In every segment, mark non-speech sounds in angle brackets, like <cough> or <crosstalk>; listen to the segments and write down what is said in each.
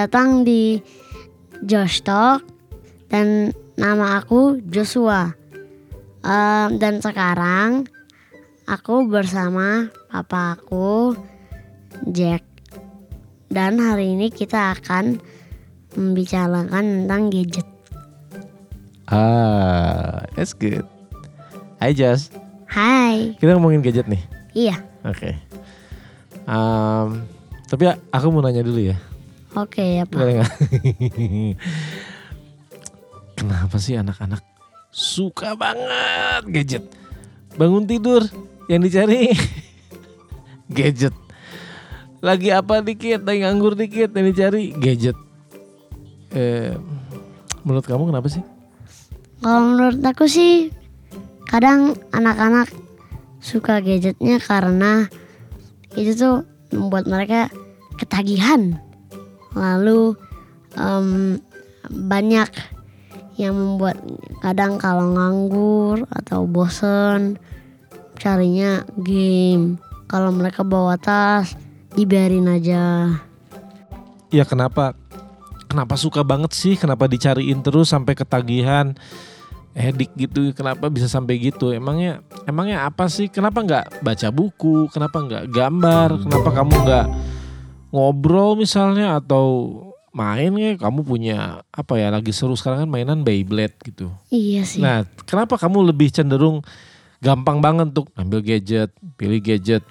Datang di Josh Talk dan nama aku Joshua. Em, dan sekarang aku bersama papa aku Jack. Dan hari ini kita akan membicarakan tentang gadget. Ah, that's good. Hai Jas, Hai, kita ngomongin gadget nih. iya, Oke. Em, tapi ya, aku mau nanya dulu ya. Oke ya pak. Boleh? <laughs> Kenapa sih anak-anak suka banget gadget? Bangun tidur yang dicari <laughs> gadget. Lagi apa dikit, lagi nganggur dikit yang dicari gadget. Eh, menurut kamu kenapa sih? Kalau menurut aku sih kadang anak-anak suka gadgetnya karena itu tuh membuat mereka ketagihan. Lalu em, banyak yang membuat kadang kalau nganggur atau bosen carinya game. Kalau mereka bawa tas dibiarin aja. Ya kenapa? Kenapa suka banget sih? Kenapa dicariin terus sampai ketagihan? Edik gitu, kenapa bisa sampai gitu? Emangnya, emangnya apa sih? Kenapa nggak baca buku? Kenapa nggak gambar? Kenapa kamu nggak ngobrol misalnya atau main ya? Kamu punya apa ya? Lagi seru sekarang kan mainan Beyblade gitu. Iya sih. Nah, kenapa kamu lebih cenderung gampang banget untuk ambil gadget, pilih gadget?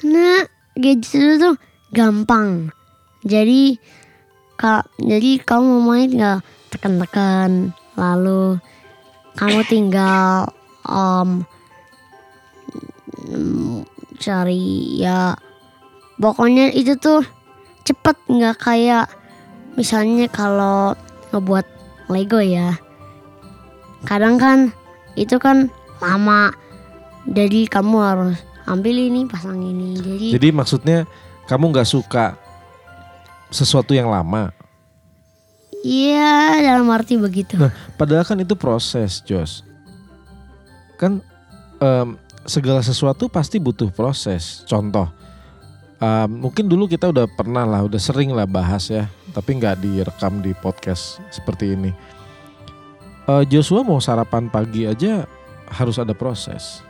Karena gadget itu tuh gampang. Jadi ka, jadi kamu mau main nggak tekan-tekan, lalu kamu tinggal um, cari ya pokoknya itu tuh cepet nggak kayak misalnya kalau ngebuat Lego ya kadang kan itu kan lama jadi kamu harus ambil ini pasang ini jadi Jadi maksudnya kamu nggak suka sesuatu yang lama. iya dalam arti begitu Nah, padahal kan itu proses, Jos. Kan em, segala sesuatu pasti butuh proses. Contoh, em, mungkin dulu kita udah pernah lah, udah sering lah bahas ya, tapi nggak direkam di podcast seperti ini. Eh, Joshua mau sarapan pagi aja harus ada proses.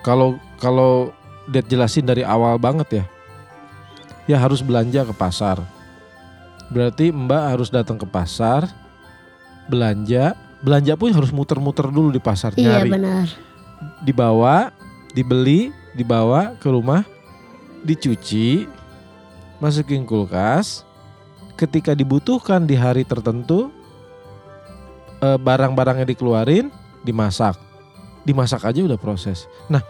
Kalau kalau Dad jelasin dari awal banget ya, ya harus belanja ke pasar. Berarti Mbak harus datang ke pasar, belanja, belanja pun harus muter-muter dulu di pasar iya nyari, benar dibawa, dibeli, dibawa ke rumah, dicuci, masukin kulkas. Ketika dibutuhkan di hari tertentu, eh, barang-barangnya dikeluarin, dimasak. Dimasak aja udah proses. Nah,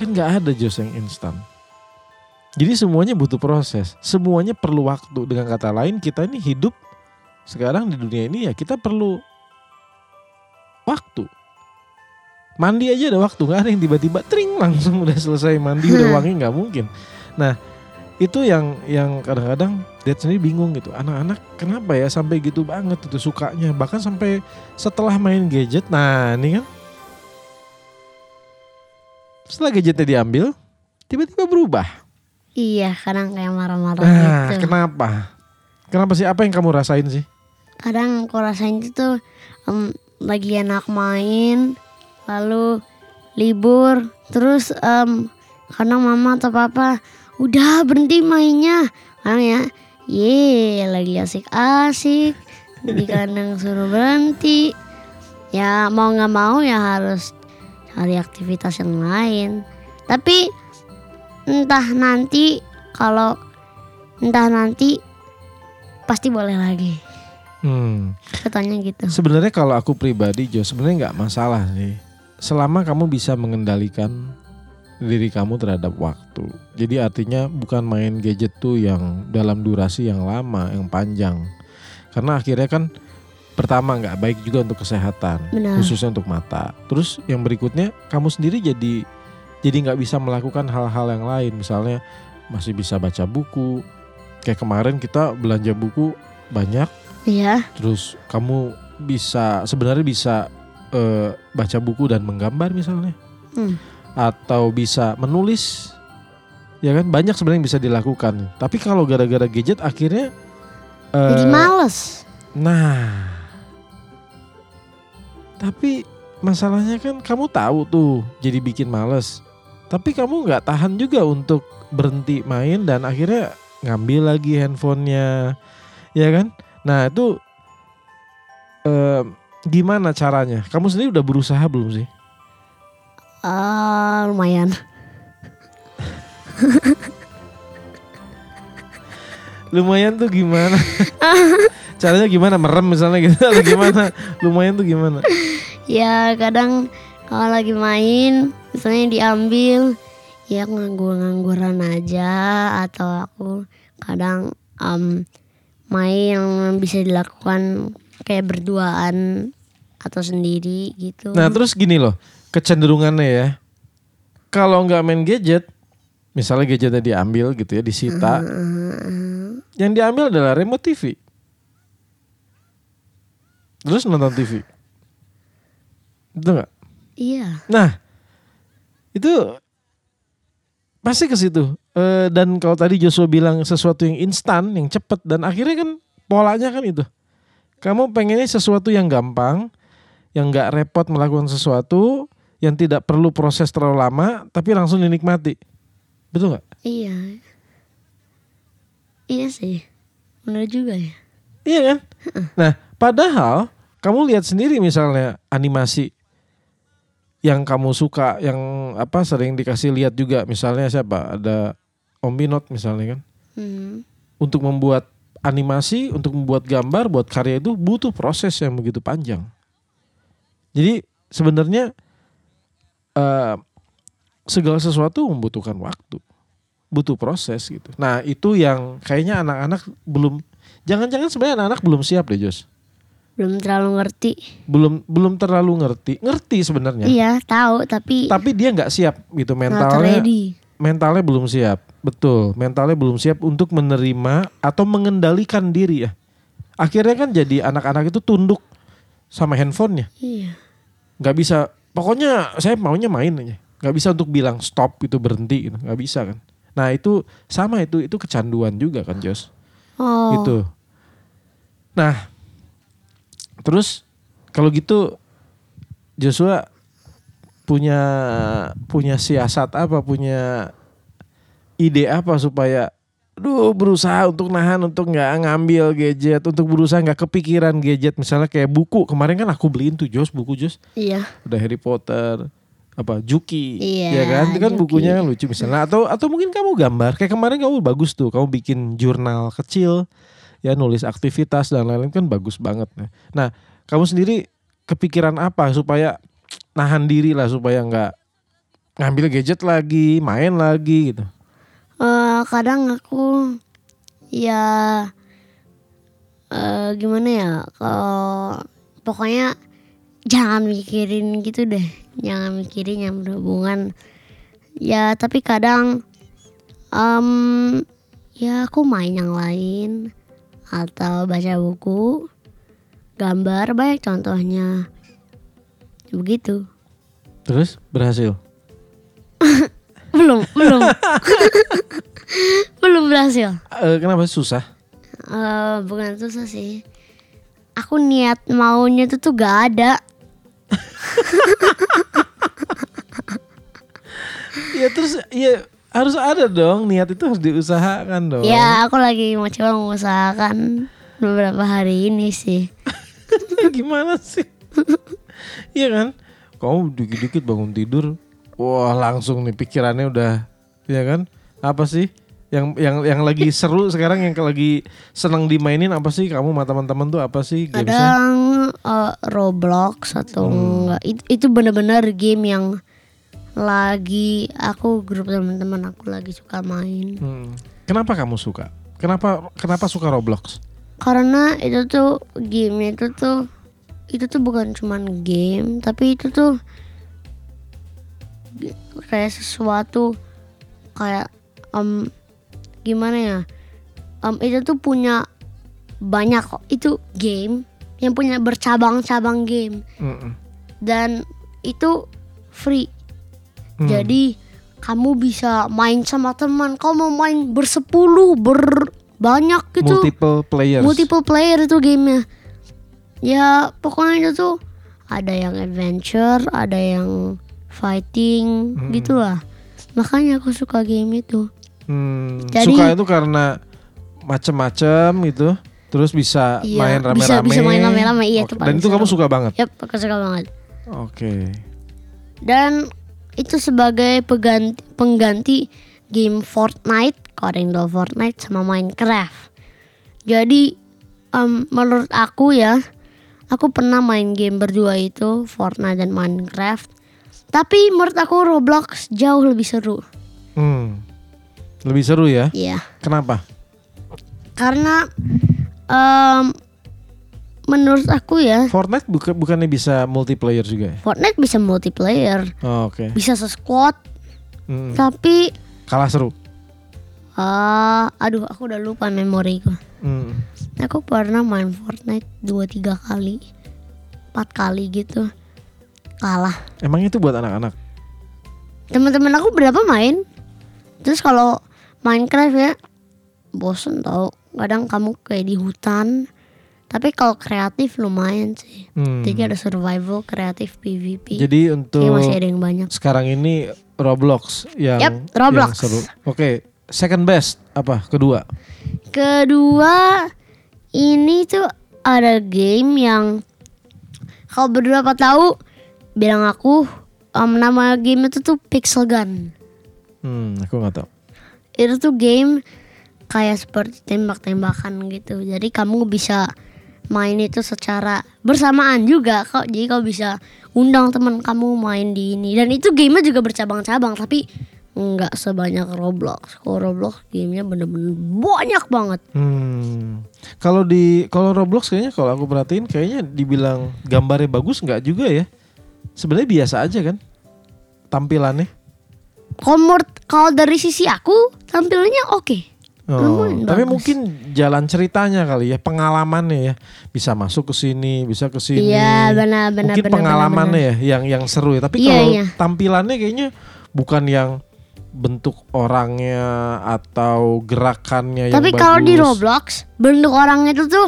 kan nggak ada jus yang instan. Jadi semuanya butuh proses, semuanya perlu waktu. Dengan kata lain, kita ini hidup sekarang di dunia ini ya kita perlu waktu. Mandi aja ada waktu, nggak ada yang tiba-tiba tring langsung udah selesai mandi udah wangi nggak mungkin. Nah itu yang yang kadang-kadang Dad sendiri bingung gitu. Anak-anak kenapa ya sampai gitu banget itu sukanya. Bahkan sampai setelah main gadget, nah ini kan setelah gadgetnya diambil, tiba-tiba berubah. iya kadang kayak marah-marah Nah, gitu kenapa? Kenapa sih? Apa yang kamu rasain sih? kadang aku rasain itu tuh em, lagi enak main lalu libur. Terus em, kadang mama atau papa udah berhenti mainnya. Kadang ya? Ye lagi asik-asik. Di kandang suruh berhenti. Ya mau nggak mau ya harus cari aktivitas yang lain. Tapi entah nanti kalau entah nanti pasti boleh lagi. Hmm. katanya gitu. Sebenarnya kalau aku pribadi Jo, sebenarnya nggak masalah sih. Selama kamu bisa mengendalikan diri kamu terhadap waktu. Jadi artinya bukan main gadget tuh yang dalam durasi yang lama, yang panjang. Karena akhirnya kan pertama nggak baik juga untuk kesehatan, Benar. khususnya untuk mata. Terus yang berikutnya kamu sendiri jadi jadi nggak bisa melakukan hal-hal yang lain. Misalnya masih bisa baca buku. Kayak kemarin kita belanja buku banyak Iya, Terus kamu bisa sebenarnya bisa eh, baca buku dan menggambar misalnya, Hmm. atau bisa menulis. Ya kan banyak sebenarnya yang bisa dilakukan. Tapi kalau gara-gara gadget akhirnya eh, Jadi males. Nah, tapi masalahnya kan kamu tahu tuh jadi bikin males. Tapi kamu nggak tahan juga untuk berhenti main dan akhirnya ngambil lagi handphonenya, ya kan? Nah itu eh, gimana caranya? Kamu sendiri udah berusaha belum sih? Ah, lumayan. Lumayan tuh gimana? <laughs> Caranya gimana? Merem misalnya gitu atau gimana? <laughs> Lumayan tuh gimana? Ya kadang kalau lagi main misalnya diambil ya nganggur-ngangguran aja atau aku kadang em, main yang bisa dilakukan kayak berduaan atau sendiri gitu. Nah terus gini loh kecenderungannya ya. Kalau nggak main gadget misalnya gadgetnya diambil gitu ya disita yang diambil adalah remote TV terus nonton TV itu nggak? Iya. nah itu pasti ke situ. Eh, dan kalau tadi Joshua bilang sesuatu yang instan yang cepet dan akhirnya kan polanya kan itu kamu pengennya sesuatu yang gampang yang nggak repot melakukan sesuatu yang tidak perlu proses terlalu lama tapi langsung dinikmati betul nggak Iya. Iya sih. Benar juga ya. iya kan nah padahal kamu lihat sendiri misalnya animasi yang kamu suka yang apa sering dikasih lihat juga misalnya siapa ada Om Binot misalnya kan Hmm. untuk membuat animasi, untuk membuat gambar, buat karya itu butuh proses yang begitu panjang. Jadi sebenarnya eh, segala sesuatu membutuhkan waktu, butuh proses gitu. Nah itu yang kayaknya anak-anak belum, jangan-jangan sebenarnya anak-anak belum siap deh Jos, Belum terlalu ngerti. belum belum terlalu ngerti, ngerti sebenarnya, Iya, tahu tapi tapi dia nggak siap gitu mentalnya, mentalnya belum siap, betul, mentalnya belum siap untuk menerima atau mengendalikan diri ya. Akhirnya kan jadi anak-anak itu tunduk sama handphonenya, Iya. nggak bisa. Pokoknya saya maunya main aja, nggak bisa untuk bilang stop itu berhenti, gitu. nggak bisa kan. Nah itu sama itu itu kecanduan juga kan Jos, Oh. gitu. Nah terus kalau gitu Joshua punya punya siasat apa punya ide apa supaya Duh berusaha untuk nahan untuk nggak ngambil gadget untuk berusaha nggak kepikiran gadget. Misalnya kayak buku kemarin kan aku beliin tuh Jos buku Jos. Iya. udah Harry Potter apa Juki Iya, ya kan? Itu kan Juki. bukunya kan lucu misalnya. Atau atau mungkin kamu gambar. Kayak kemarin kamu bagus tuh kamu bikin jurnal kecil ya nulis aktivitas dan lain-lain kan bagus banget nah kamu sendiri kepikiran apa supaya nahan diri lah supaya nggak ngambil gadget lagi main lagi gitu Eh, kadang aku ya eh gimana ya kalau pokoknya jangan mikirin gitu deh jangan mikirin yang berhubungan. Ya tapi kadang em ya aku main yang lain atau baca buku gambar banyak contohnya. Begitu. Terus berhasil <laughs> belum belum <laughs> belum berhasil Eh, kenapa susah Eh, bukan susah sih. Aku niat maunya itu tuh gak ada. <laughs> ya terus ya harus ada dong niat itu harus diusahakan dong Ya aku lagi mau coba mengusahakan beberapa hari ini sih. <laughs> gimana sih? Iya kan? Kamu dikit-dikit bangun tidur, wah langsung nih pikirannya udah, ya kan? Apa sih? Yang yang yang lagi seru sekarang yang lagi senang dimainin apa sih? Kamu sama teman-teman tuh apa sih gamesnya? Kadang eh, Roblox atau enggak itu, itu bener-bener game yang lagi aku grup teman-teman aku lagi suka main. Hmm. Kenapa kamu suka? Kenapa kenapa suka Roblox? Karena itu tuh game itu tuh itu tuh bukan cuman game tapi itu tuh kayak sesuatu kayak em, gimana ya Em, itu tuh punya banyak kok itu game yang punya bercabang-cabang game Mm-mm. dan itu free Hmm. jadi kamu bisa main sama teman. Kau mau main bersepuluh, berbanyak gitu. Multiple players. Multiple player itu gamenya. Ya pokoknya itu tuh ada yang adventure, ada yang fighting, Mm-mm. gitulah. Makanya aku suka game itu. Hmm, Jadi- suka itu karena macem-macem gitu. Terus bisa Iya, main bisa- rame-rame. bisa main rame-rame, iya, itu Oke, Dan itu kamu suka banget. Yap, aku suka banget. Oke. Dan itu sebagai pengganti, pengganti game Fortnite, kalau ada yang tahu Fortnite sama Minecraft. Jadi em, menurut aku ya, aku pernah main game berdua itu Fortnite dan Minecraft. Tapi menurut aku Roblox jauh lebih seru. Hmm. Lebih seru ya? Iya, Kenapa? karena em, menurut aku ya Fortnite buka, bukannya bisa multiplayer juga ya? Fortnite bisa multiplayer, Oh, Oke. bisa sesquad, Hmm. tapi Kalah seru. ah, aduh aku udah lupa memoriku. Hmm. Aku pernah main Fortnite dua tiga kali, empat kali gitu, kalah. Emang itu buat anak-anak? Teman-teman aku berapa main? Terus kalau Minecraft ya, bosen tau. Kadang kamu kayak di hutan. Tapi kalau kreatif lumayan sih. Hmm. Jadi ada survival, kreatif, PvP. Jadi untuk masih ada yang banyak. sekarang ini Roblox yang, Yap, Roblox. yang seru. Oke, second best apa? Kedua. Kedua, ini tuh ada game yang kalau beberapa tahu bilang aku um, nama game itu tuh Pixel Gun. Hmm, aku nggak tahu. Itu tuh game kayak seperti tembak-tembakan gitu. Jadi kamu bisa main itu secara bersamaan juga kok. Jadi kau bisa undang teman kamu main di ini. Dan itu gamenya juga bercabang-cabang tapi nggak sebanyak Roblox. Kalau Roblox gamenya bener-bener banyak banget. Hmm. Kalau di kalau Roblox kayaknya kalau aku perhatiin kayaknya dibilang gambarnya bagus nggak juga ya. Sebenarnya biasa aja kan tampilannya. Kalau menurut- kalau dari sisi aku tampilnya oke. Oh, Lumayan tapi bagus. mungkin jalan ceritanya kali ya, pengalamannya ya. Bisa masuk ke sini, bisa ke sini. Iya benar benar mungkin benar. pengalamannya benar, ya yang yang seru ya. Tapi Iya, kalau iya. tampilannya kayaknya bukan yang bentuk orangnya atau gerakannya yang Tapi kalau di bagus. Roblox bentuk orang itu tuh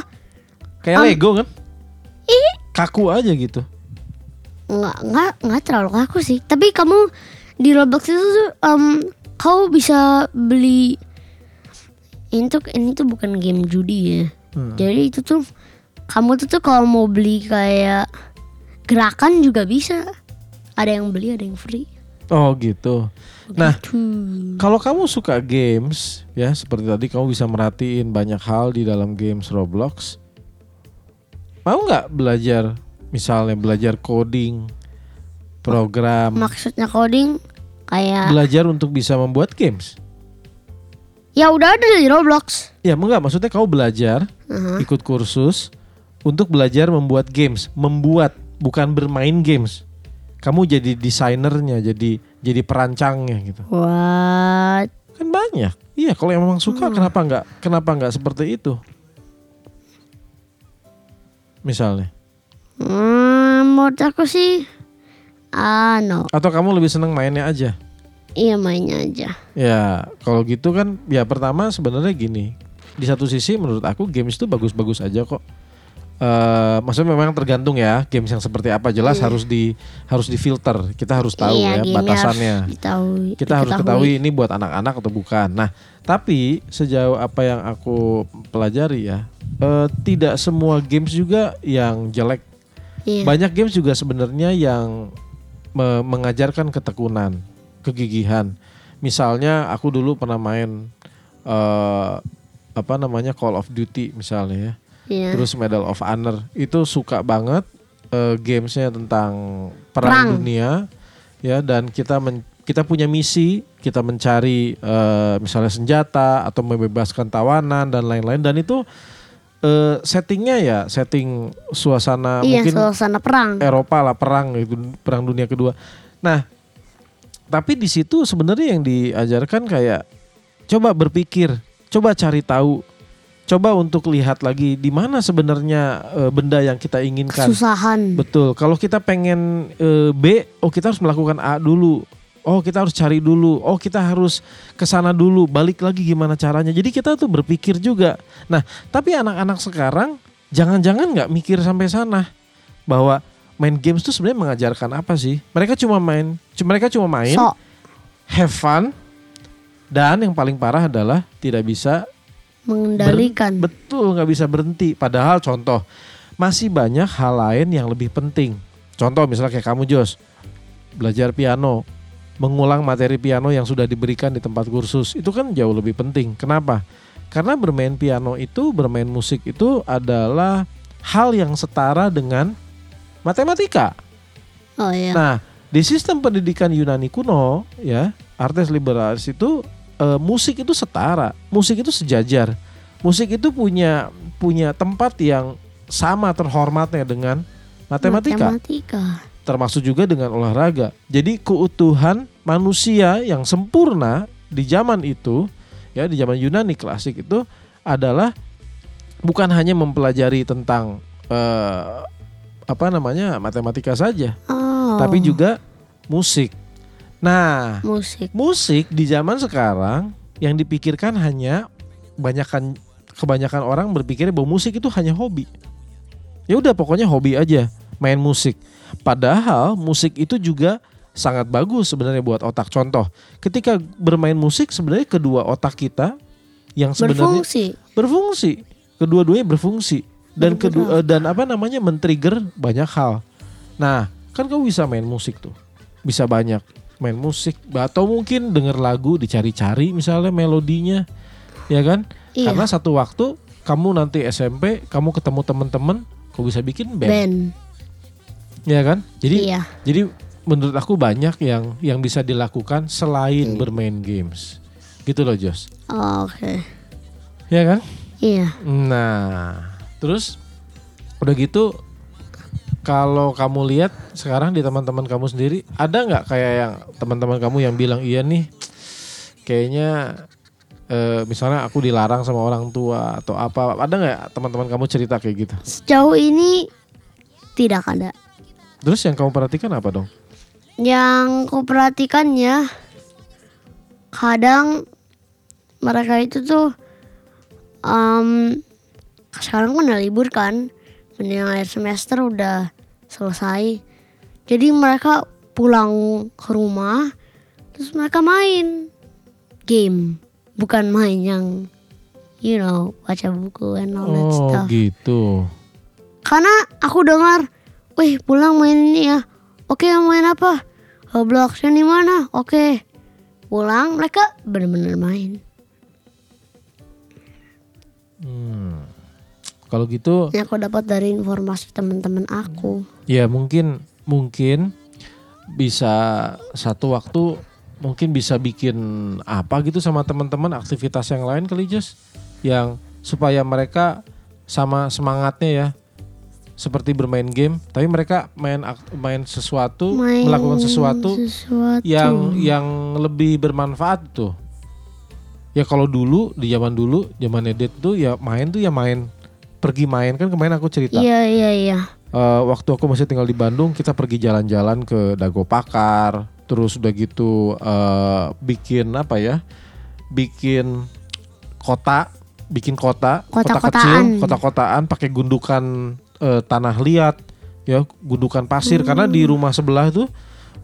kayak Am- Lego kan? Kaku aja gitu. Nggak nggak nggak terlalu kaku sih. Tapi kamu di Roblox itu tuh em, kau bisa beli ini tuh ini tuh bukan game judi ya. Hmm. Jadi itu tuh kamu tuh tuh kalau mau beli kayak gerakan juga bisa. Ada yang beli, ada yang free. Oh gitu. Nah, kalau kamu suka games ya seperti tadi kamu bisa merhatiin banyak hal di dalam games Roblox. Mau nggak belajar misalnya belajar coding, program, Maksudnya coding kayak belajar untuk bisa membuat games? ya udah ada di Roblox. Ya enggak maksudnya kamu belajar Aha. ikut kursus untuk belajar membuat games, membuat bukan bermain games. Kamu jadi desainernya, jadi jadi perancangnya gitu. What? Kan banyak. Iya, kalau yang memang suka kenapa enggak kenapa enggak seperti itu? Misalnya. Hmm, menurut aku sih ah no. Atau kamu lebih seneng mainnya aja? Iya mainnya aja. Ya, kalau gitu kan ya pertama sebenarnya gini. Di satu sisi menurut aku games itu bagus-bagus aja kok. Eh, maksudnya memang tergantung ya games yang seperti apa jelas harus di harus difilter. Kita harus tahu iya, ya batasannya. Harus diketahui, Kita harus diketahui. ketahui ini buat anak-anak atau bukan. Nah, tapi sejauh apa yang aku pelajari ya, eh, tidak semua games juga yang jelek. Iya. Banyak games juga sebenarnya yang me- mengajarkan ketekunan, kegigihan. Misalnya aku dulu pernah main eh, apa namanya Call of Duty misalnya ya. Iya. Terus Medal of Honor itu suka banget eh, gamesnya tentang perang, Perang. dunia ya dan kita men- kita punya misi kita mencari eh, misalnya senjata atau membebaskan tawanan dan lain-lain dan itu eh, settingnya ya setting suasana iya, mungkin suasana perang. Eropa lah perang itu perang dunia kedua. Nah, tapi di situ sebenarnya yang diajarkan kayak coba berpikir, coba cari tahu, coba untuk lihat lagi di mana sebenarnya eh, benda yang kita inginkan. Kesusahan. Betul. Kalau kita pengen eh, B, oh kita harus melakukan A dulu. Oh kita harus cari dulu. Oh kita harus ke sana dulu. Balik lagi gimana caranya. Jadi kita tuh berpikir juga. Nah tapi anak-anak sekarang jangan-jangan nggak mikir sampai sana bahwa main games tuh sebenarnya mengajarkan apa sih? Mereka cuma main, mereka cuma main, So, have fun, dan yang paling parah adalah tidak bisa mengendalikan. betul nggak bisa berhenti. Padahal contoh masih banyak hal lain yang lebih penting. Contoh misalnya kayak kamu Jos, belajar piano, mengulang materi piano yang sudah diberikan di tempat kursus itu kan jauh lebih penting. Kenapa? Karena bermain piano itu, bermain musik itu adalah hal yang setara dengan matematika. Oh iya. Nah, di sistem pendidikan Yunani kuno, ya, artes liberalis itu eh, musik itu setara, musik itu sejajar, musik itu punya punya tempat yang sama terhormatnya dengan matematika, Matematika. Termasuk juga dengan olahraga. Jadi keutuhan manusia yang sempurna di zaman itu, ya, di zaman Yunani klasik itu adalah bukan hanya mempelajari tentang eh, apa namanya matematika saja Oh. tapi juga musik. Nah, musik. musik di zaman sekarang yang dipikirkan hanya kebanyakan kebanyakan orang berpikir bahwa musik itu hanya hobi. Ya udah pokoknya hobi aja main musik. Padahal musik itu juga sangat bagus sebenarnya buat otak. Contoh, ketika bermain musik sebenarnya kedua otak kita yang sebenarnya Berfungsi. berfungsi. Kedua-duanya berfungsi dan kedua dan apa namanya men-trigger banyak hal. Nah, kan kamu bisa main musik tuh. Bisa banyak main musik atau mungkin denger lagu dicari-cari misalnya melodinya. Ya kan? Iya. Karena satu waktu kamu nanti SMP, kamu ketemu teman-teman, kau bisa bikin band. Band. Ya kan? Jadi Iya. jadi menurut aku banyak yang yang bisa dilakukan selain Hmm. bermain games. Gitu loh, Jos. Oh, Oke. Ya kan? Iya. Nah, terus udah gitu kalau kamu lihat sekarang di teman-teman kamu sendiri ada nggak kayak yang teman-teman kamu yang bilang iya nih kayaknya eh, misalnya aku dilarang sama orang tua atau apa ada nggak teman-teman kamu cerita kayak gitu Sejauh ini tidak ada. Terus yang kamu perhatikan apa dong? Yang ku perhatikan ya kadang mereka itu tuh em, sekarang kan udah libur kan penilaian akhir semester udah selesai. Jadi mereka pulang ke rumah terus mereka main game bukan main yang you know baca buku and all that oh stuff. gitu. Karena aku dengar, wih pulang main ini ya. Oke main apa? Robloxnya di mana? Oke. Pulang mereka bener-bener main. Hmm. kalau gitu Yang aku dapat dari informasi teman-teman aku. Ya mungkin mungkin bisa satu waktu mungkin bisa bikin apa gitu sama teman-teman aktivitas yang lain kali Jess yang supaya mereka sama semangatnya ya seperti bermain game tapi mereka main main sesuatu Main melakukan sesuatu sesuatu. yang yang lebih bermanfaat tuh ya kalau dulu di zaman dulu zaman Edet tuh ya main tuh ya main pergi main kan kemarin aku cerita Iya iya iya. Eh, waktu aku masih tinggal di Bandung kita pergi jalan-jalan ke Dago Pakar terus udah gitu eh, bikin apa ya bikin kota bikin kota kota Kota-kotaan. kecil kota-kotaan pakai gundukan eh, tanah liat ya gundukan pasir. Karena di rumah sebelah tuh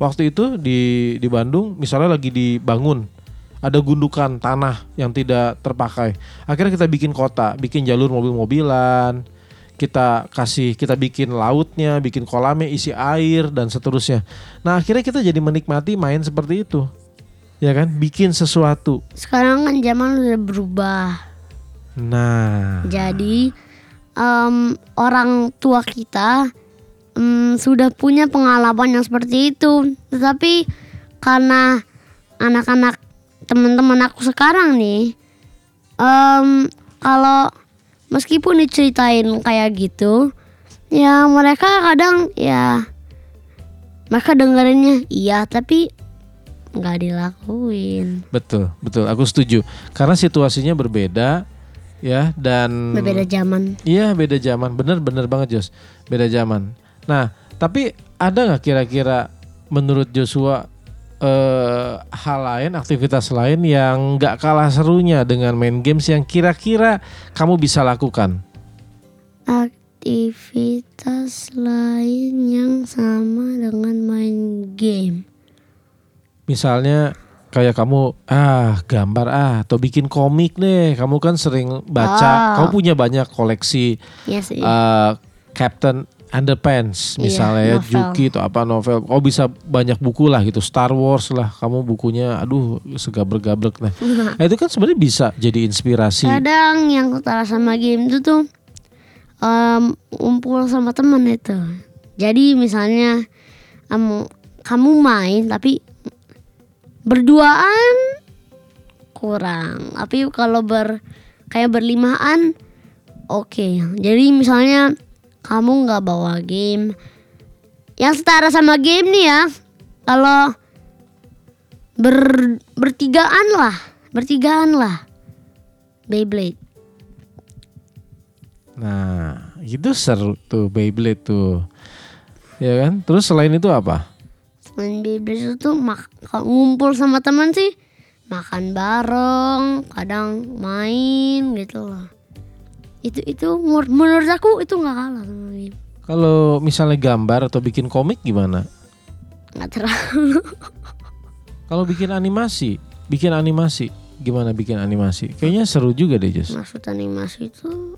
waktu itu di di Bandung misalnya lagi dibangun ada gundukan tanah yang tidak terpakai. Akhirnya kita bikin kota bikin jalur mobil-mobilan kita kasih kita bikin lautnya bikin kolamnya isi air dan seterusnya. Nah akhirnya kita jadi menikmati main seperti itu. Ya kan? Bikin sesuatu. Sekarang kan zaman udah berubah. nah. Jadi em, orang tua kita em, sudah punya pengalaman yang seperti itu. Tetapi karena anak-anak teman-teman aku sekarang nih, em, kalau meskipun diceritain kayak gitu, ya mereka kadang ya mereka dengerinnya iya tapi nggak dilakuin. betul betul aku setuju karena situasinya berbeda ya dan Berbeda zaman. Iya beda zaman, bener-bener banget Jos, beda zaman. Nah tapi ada nggak kira-kira menurut Joshua eh, hal lain, aktivitas lain yang nggak kalah serunya dengan main games yang kira-kira kamu bisa lakukan? Aktivitas lain yang sama dengan main game. Misalnya kayak kamu ah gambar ah atau bikin komik deh. Kamu kan sering baca, Oh. kamu punya banyak koleksi Iya sih. eh, Captain Underpants Iya, misalnya ya, novel. Juki atau apa novel. Oh bisa banyak buku lah gitu, Star Wars lah. Kamu bukunya aduh segabrek-gabrek nah. <laughs> Nah, itu kan sebenarnya bisa jadi inspirasi. Kadang yang ketara sama game itu tuh em, ngumpul sama temen itu. Jadi misalnya em, kamu main tapi berduaan kurang. Tapi kalau ber kayak berlimaan oke. Jadi misalnya kamu nggak bawa game yang setara sama game nih ya. Kalau ber bertigaan lah, bertigaan lah. Beyblade. Nah, itu seru tuh Beyblade tuh. Ya kan? Terus selain itu apa? Main Beyblade itu mak kalau ngumpul sama teman sih makan bareng, kadang main gitu loh. Itu itu menur- menurut aku itu nggak kalah sama game. Kalau misalnya gambar atau bikin komik gimana? Nggak terlalu. <laughs> Kalau bikin animasi, bikin animasi, gimana bikin animasi? Kayaknya seru juga deh, Jess. Maksud animasi itu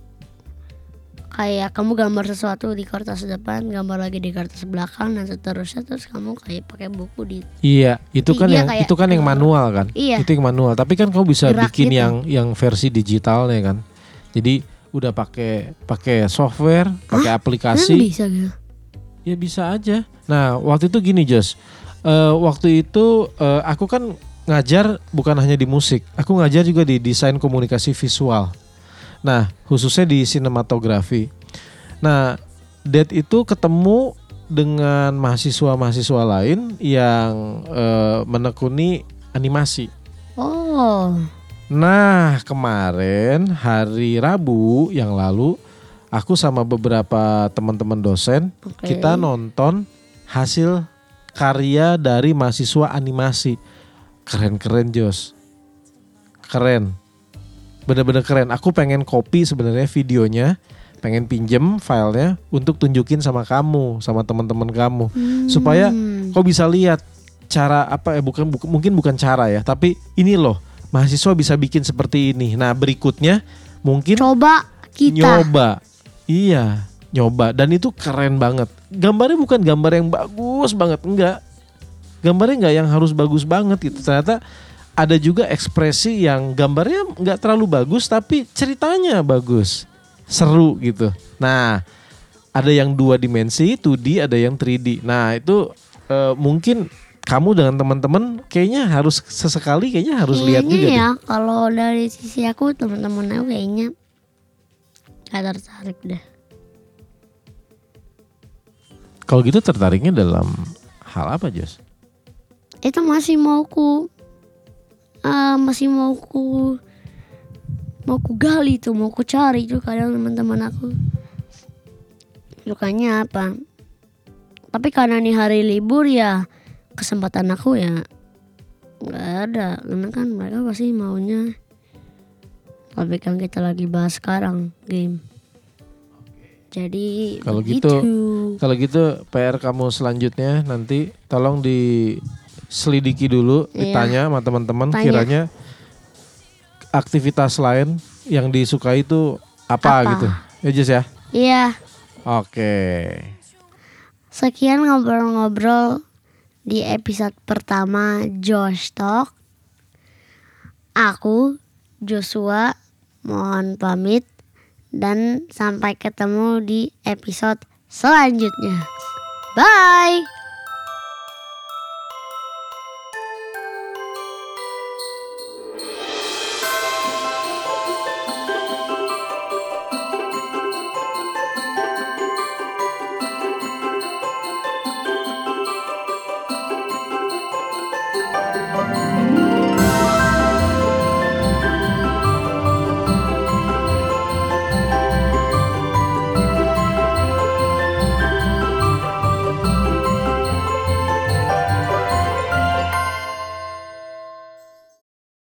kayak kamu gambar sesuatu di kertas depan, gambar lagi di kertas belakang dan seterusnya terus kamu kayak pakai buku di Iya, itu kan Iya, yang kayak- itu kan yang manual kan? Iya. Itu yang manual. Tapi kan kamu bisa Gerak bikin gitu. yang yang versi digitalnya kan. Jadi udah pakai pakai software, pakai aplikasi. bisa gitu. Ya bisa aja. Nah waktu itu gini Jos, Eh, waktu itu eh, aku kan ngajar bukan hanya di musik, aku ngajar juga di desain komunikasi visual. Nah khususnya di sinematografi. Nah Dad itu ketemu dengan mahasiswa-mahasiswa lain yang eh, menekuni animasi. Oh, Nah kemarin hari Rabu yang lalu aku sama beberapa teman-teman dosen oke. kita nonton hasil karya dari mahasiswa animasi. Keren-keren Jos. Keren. Bener-bener keren. Aku pengen copy sebenarnya videonya, pengen pinjem filenya untuk tunjukin sama kamu, sama teman-teman kamu supaya Hmm. kau bisa lihat cara apa ya bukan bukan- mungkin bukan cara ya, tapi ini loh mahasiswa bisa bikin seperti ini. Nah, berikutnya mungkin coba kita nyoba. Iya, nyoba dan itu keren banget. Gambarnya bukan gambar yang bagus banget, enggak. Gambarnya enggak yang harus bagus banget gitu. Ternyata ada juga ekspresi yang gambarnya enggak terlalu bagus tapi ceritanya bagus. Seru gitu. Nah, ada yang dua dimensi, 2D, ada yang 3D. Nah, itu eh, mungkin kamu dengan teman-teman kayaknya harus sesekali kayaknya harus lihat Kayaknya juga deh. ya kalau dari sisi aku teman-teman aku kayaknya gak tertarik deh Kalau gitu tertariknya dalam hal apa, Jos? itu masih mauku eh, masih mauku mau ku gali tuh mau ku cari tuh kadang teman-teman aku. Sukanya apa? Tapi karena nih hari libur ya kesempatan aku ya nggak ada. Karena kan mereka pasti maunya topik yang kita lagi bahas sekarang game. Jadi Kalau gitu, Kalau gitu PR kamu selanjutnya nanti tolong diselidiki dulu, Iya. ditanya sama teman-teman kiranya aktivitas lain yang disukai itu apa, Apa? gitu. Ya Jess ya. iya Oke. Sekian ngobrol-ngobrol di episode pertama Josh Talk. Aku, Joshua, mohon pamit dan sampai ketemu di episode selanjutnya. Bye!